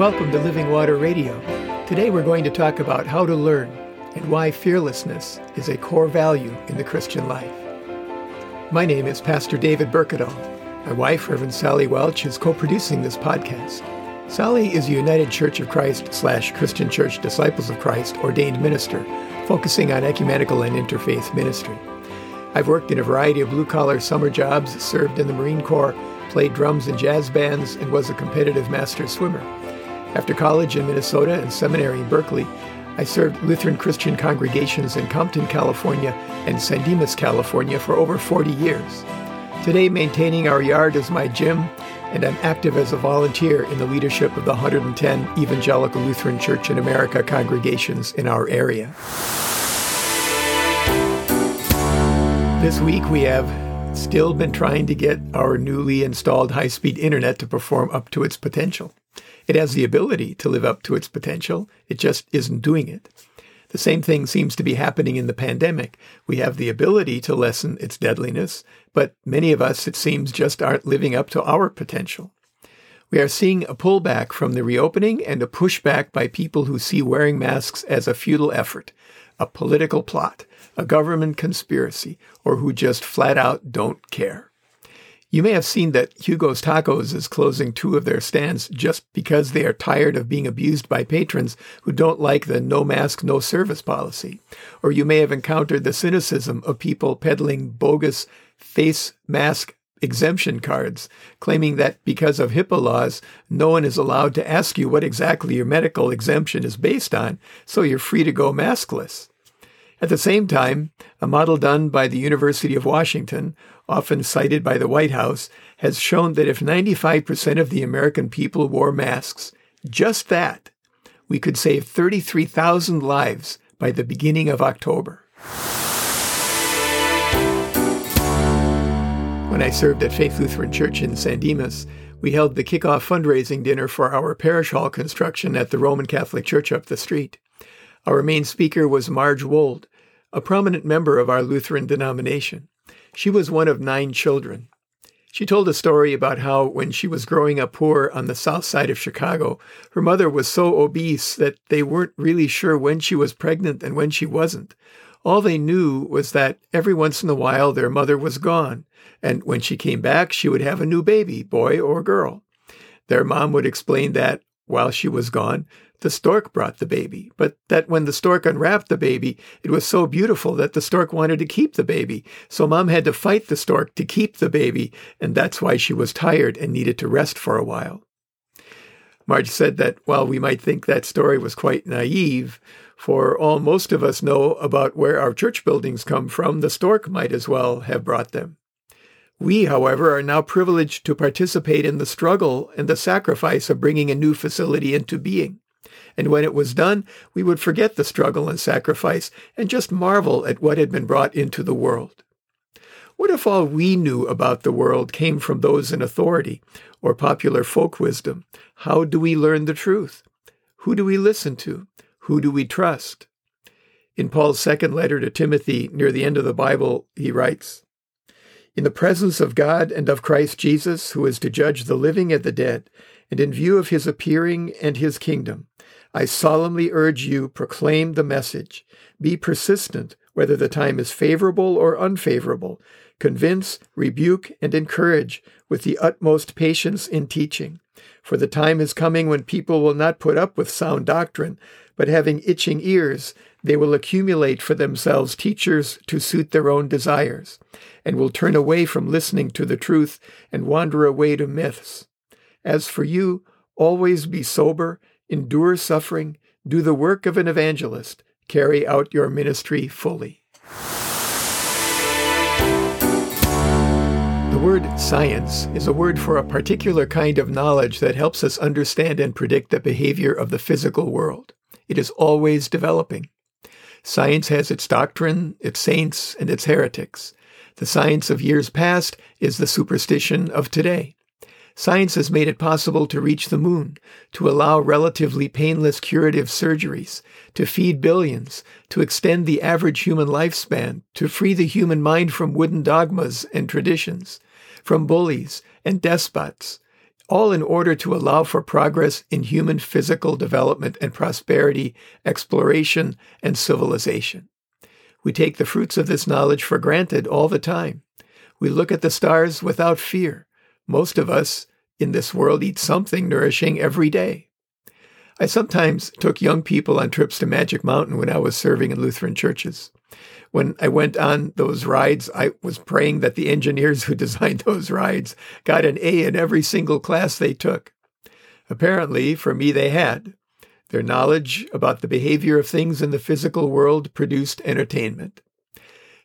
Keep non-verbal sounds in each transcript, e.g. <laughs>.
Welcome to Living Water Radio. Today we're going to talk about how to learn and why fearlessness is a core value in the Christian life. My name is Pastor David Berkedal. My wife, Reverend Sally Welch, is co-producing this podcast. Sally is a United Church of Christ slash Christian Church Disciples of Christ ordained minister, focusing on ecumenical and interfaith ministry. I've worked in a variety of blue-collar summer jobs, served in the Marine Corps, played drums in jazz bands, and was a competitive master swimmer. After college in Minnesota and seminary in Berkeley, I served Lutheran Christian congregations in Compton, California and San Dimas, California for over 40 years. Today, maintaining our yard is my gym, and I'm active as a volunteer in the leadership of the 110 Evangelical Lutheran Church in America congregations in our area. This week, we have still been trying to get our newly installed high speed internet to perform up to its potential. It has the ability to live up to its potential. It just isn't doing it. The same thing seems to be happening in the pandemic. We have the ability to lessen its deadliness, but many of us, it seems, just aren't living up to our potential. We are seeing a pullback from the reopening and a pushback by people who see wearing masks as a futile effort, a political plot, a government conspiracy, or who just flat out don't care. You may have seen that Hugo's Tacos is closing two of their stands just because they are tired of being abused by patrons who don't like the no mask, no service policy. Or you may have encountered the cynicism of people peddling bogus face mask exemption cards, claiming that because of HIPAA laws, no one is allowed to ask you what exactly your medical exemption is based on, so you're free to go maskless. At the same time, a model done by the University of Washington, often cited by the White House, has shown that if 95% of the American people wore masks, just that, we could save 33,000 lives by the beginning of October. When I served at Faith Lutheran Church in San Dimas, we held the kickoff fundraising dinner for our parish hall construction at the Roman Catholic Church up the street. Our main speaker was Marge Wold, a prominent member of our Lutheran denomination. She was one of nine children. She told a story about how, when she was growing up poor on the south side of Chicago, her mother was so obese that they weren't really sure when she was pregnant and when she wasn't. All they knew was that every once in a while their mother was gone, and when she came back, she would have a new baby, boy or girl. Their mom would explain that, while she was gone, the stork brought the baby, but that when the stork unwrapped the baby, it was so beautiful that the stork wanted to keep the baby. So mom had to fight the stork to keep the baby, and that's why she was tired and needed to rest for a while. Marge said that while we might think that story was quite naive, for all most of us know about where our church buildings come from, the stork might as well have brought them. We, however, are now privileged to participate in the struggle and the sacrifice of bringing a new facility into being. And when it was done, we would forget the struggle and sacrifice and just marvel at what had been brought into the world. What if all we knew about the world came from those in authority or popular folk wisdom? How do we learn the truth? Who do we listen to? Who do we trust? In Paul's second letter to Timothy, near the end of the Bible, he writes, In the presence of God and of Christ Jesus, who is to judge the living and the dead, and in view of his appearing and his kingdom, I solemnly urge you, proclaim the message. Be persistent, whether the time is favorable or unfavorable. Convince, rebuke, and encourage with the utmost patience in teaching. For the time is coming when people will not put up with sound doctrine, but having itching ears, they will accumulate for themselves teachers to suit their own desires, and will turn away from listening to the truth and wander away to myths. As for you, always be sober endure suffering, do the work of an evangelist, carry out your ministry fully. The word science is a word for a particular kind of knowledge that helps us understand and predict the behavior of the physical world. It is always developing. Science has its doctrine, its saints, and its heretics. The science of years past is the superstition of today. Science has made it possible to reach the moon, to allow relatively painless curative surgeries, to feed billions, to extend the average human lifespan, to free the human mind from wooden dogmas and traditions, from bullies and despots. all in order to allow for progress in human physical development and prosperity, exploration, and civilization. We take the fruits of this knowledge for granted all the time. We look at the stars without fear. Most of us in this world eat something nourishing every day. I sometimes took young people on trips to Magic Mountain when I was serving in Lutheran churches. When I went on those rides, I was praying that the engineers <laughs> who designed those rides got an A in every single class they took. Apparently, for me, they had. Their knowledge about the behavior of things in the physical world produced entertainment.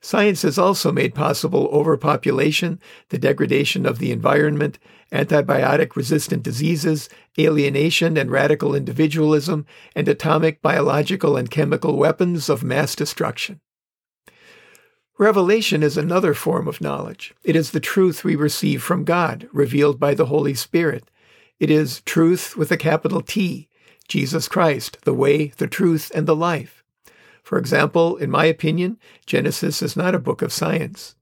Science has also made possible overpopulation, the degradation of the environment, antibiotic resistant diseases, alienation and radical individualism, and atomic, biological, and chemical weapons of mass destruction. Revelation is another form of knowledge. It is the truth we receive from God, revealed by the Holy Spirit. It is truth with a capital T, Jesus Christ, the way, the truth, and the life. For example, in my opinion, Genesis is not a book of science.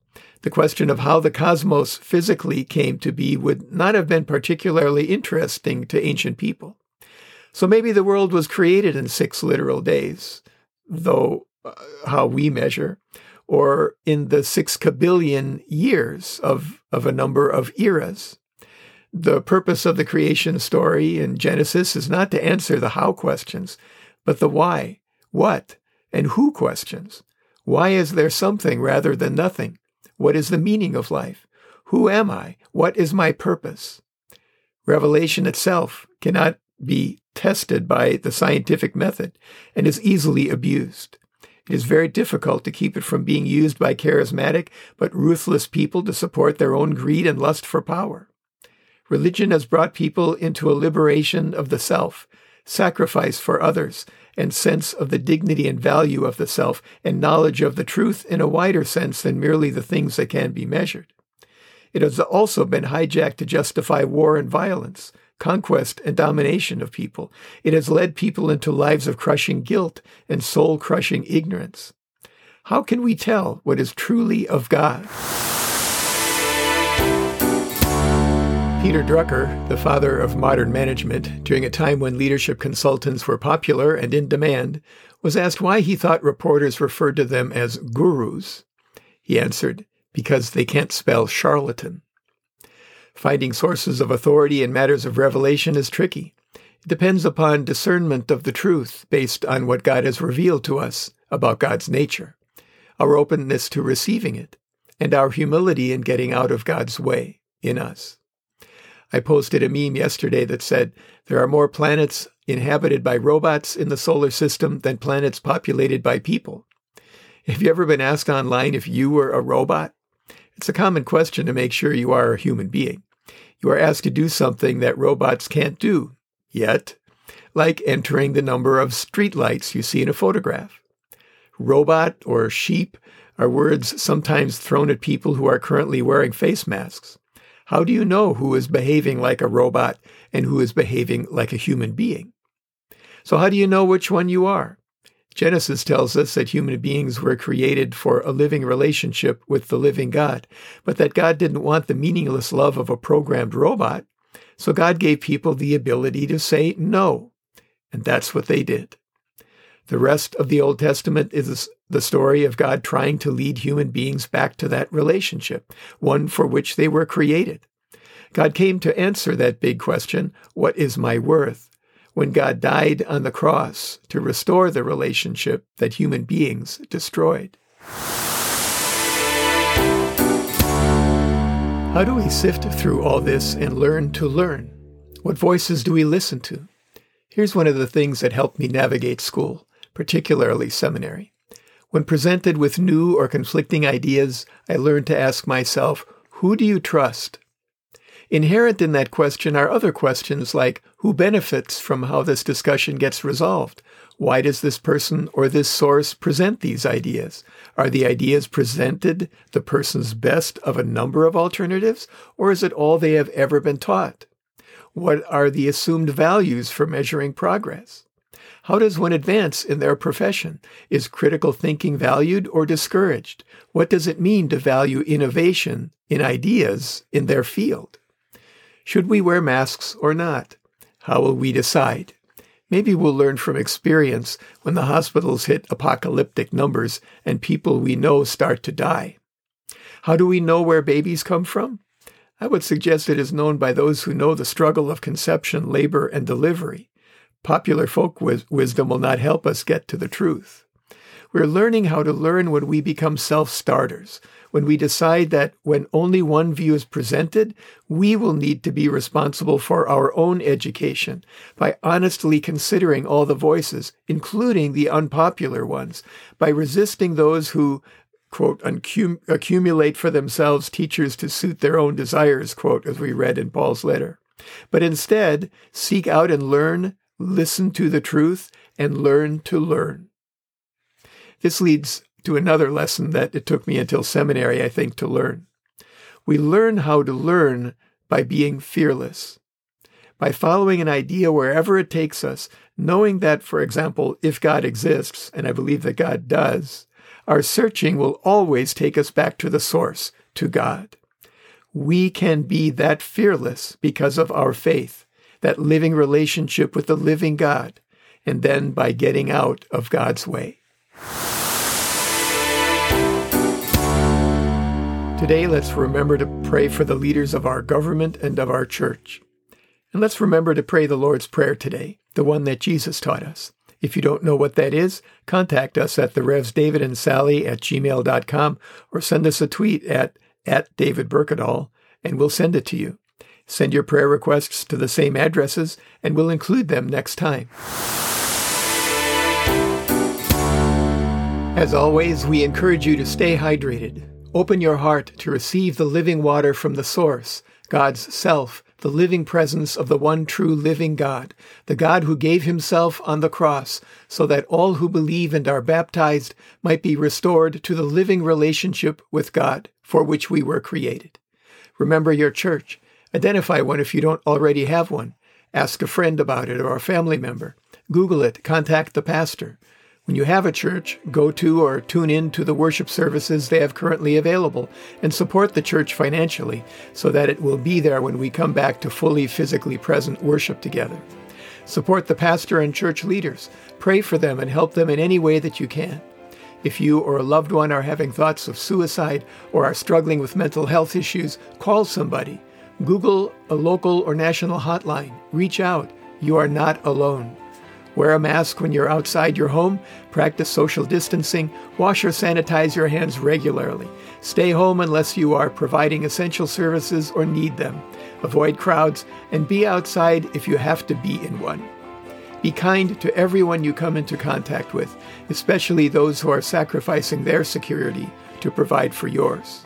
The question of how the cosmos physically came to be would not have been particularly interesting to ancient people. So maybe the world was created in six literal days, though uh, how we measure, or in the six kabillion years of, of a number of eras. The purpose of the creation story in Genesis is not to answer the how questions, but the why, what, and who questions. Why is there something rather than nothing? What is the meaning of life? Who am I? What is my purpose? Revelation itself cannot be tested by the scientific method and is easily abused. It is very difficult to keep it from being used by charismatic but ruthless people to support their own greed and lust for power. Religion has brought people into a liberation of the self, sacrifice for others, and sense of the dignity and value of the self and knowledge of the truth in a wider sense than merely the things that can be measured. It has also been hijacked to justify war and violence, conquest and domination of people. It has led people into lives of crushing guilt and soul crushing ignorance. How can we tell what is truly of God? Peter Drucker, the father of modern management, during a time when leadership consultants were popular and in demand, was asked why he thought reporters referred to them as gurus. He answered, because they can't spell charlatan. Finding sources of authority in matters of revelation is tricky. It depends upon discernment of the truth based on what God has revealed to us about God's nature, our openness to receiving it, and our humility in getting out of God's way in us. I posted a meme yesterday that said there are more planets inhabited by robots in the solar system than planets populated by people. Have you ever been asked online if you were a robot? It's a common question to make sure you are a human being. You are asked to do something that robots can't do yet, like entering the number of streetlights you see in a photograph. Robot or sheep are words sometimes thrown at people who are currently wearing face masks. How do you know who is behaving like a robot and who is behaving like a human being? So, how do you know which one you are? Genesis tells us that human beings were created for a living relationship with the living God, but that God didn't want the meaningless love of a programmed robot. So God gave people the ability to say no. And that's what they did. The rest of the Old Testament is the story of God trying to lead human beings back to that relationship, one for which they were created. God came to answer that big question, What is my worth? when God died on the cross to restore the relationship that human beings destroyed. How do we sift through all this and learn to learn? What voices do we listen to? Here's one of the things that helped me navigate school particularly seminary. When presented with new or conflicting ideas, I learned to ask myself, who do you trust? Inherent in that question are other questions like who benefits from how this discussion gets resolved? Why does this person or this source present these ideas? Are the ideas presented the person's best of a number of alternatives, or is it all they have ever been taught? What are the assumed values for measuring progress? How does one advance in their profession? Is critical thinking valued or discouraged? What does it mean to value innovation in ideas in their field? Should we wear masks or not? How will we decide? Maybe we'll learn from experience when the hospitals hit apocalyptic numbers and people we know start to die. How do we know where babies come from? I would suggest it is known by those who know the struggle of conception, labor, and delivery. Popular folk wis- wisdom will not help us get to the truth. We're learning how to learn when we become self starters, when we decide that when only one view is presented, we will need to be responsible for our own education by honestly considering all the voices, including the unpopular ones, by resisting those who quote, accumulate for themselves teachers to suit their own desires, quote, as we read in Paul's letter. But instead, seek out and learn, listen to the truth, and learn to learn. This leads to another lesson that it took me until seminary, I think, to learn. We learn how to learn by being fearless, by following an idea wherever it takes us, knowing that, for example, if God exists, and I believe that God does, our searching will always take us back to the source, to God. We can be that fearless because of our faith, that living relationship with the living God, and then by getting out of God's way. Today, let's remember to pray for the leaders of our government and of our church. And let's remember to pray the Lord's Prayer today, the one that Jesus taught us. If you don't know what that is, contact us at the Revs David and Sally at gmail.com or send us a tweet at, at David Berkedal and we'll send it to you. Send your prayer requests to the same addresses and we'll include them next time. As always, we encourage you to stay hydrated. Open your heart to receive the living water from the source, God's self, the living presence of the one true living God, the God who gave himself on the cross so that all who believe and are baptized might be restored to the living relationship with God for which we were created. Remember your church. Identify one if you don't already have one. Ask a friend about it or a family member. Google it. Contact the pastor. When you have a church, go to or tune in to the worship services they have currently available and support the church financially so that it will be there when we come back to fully physically present worship together. Support the pastor and church leaders. Pray for them and help them in any way that you can. If you or a loved one are having thoughts of suicide or are struggling with mental health issues, call somebody. Google a local or national hotline. Reach out. You are not alone. Wear a mask when you're outside your home, practice social distancing, wash or sanitize your hands regularly. Stay home unless you are providing essential services or need them. Avoid crowds and be outside if you have to be in one. Be kind to everyone you come into contact with, especially those who are sacrificing their security to provide for yours.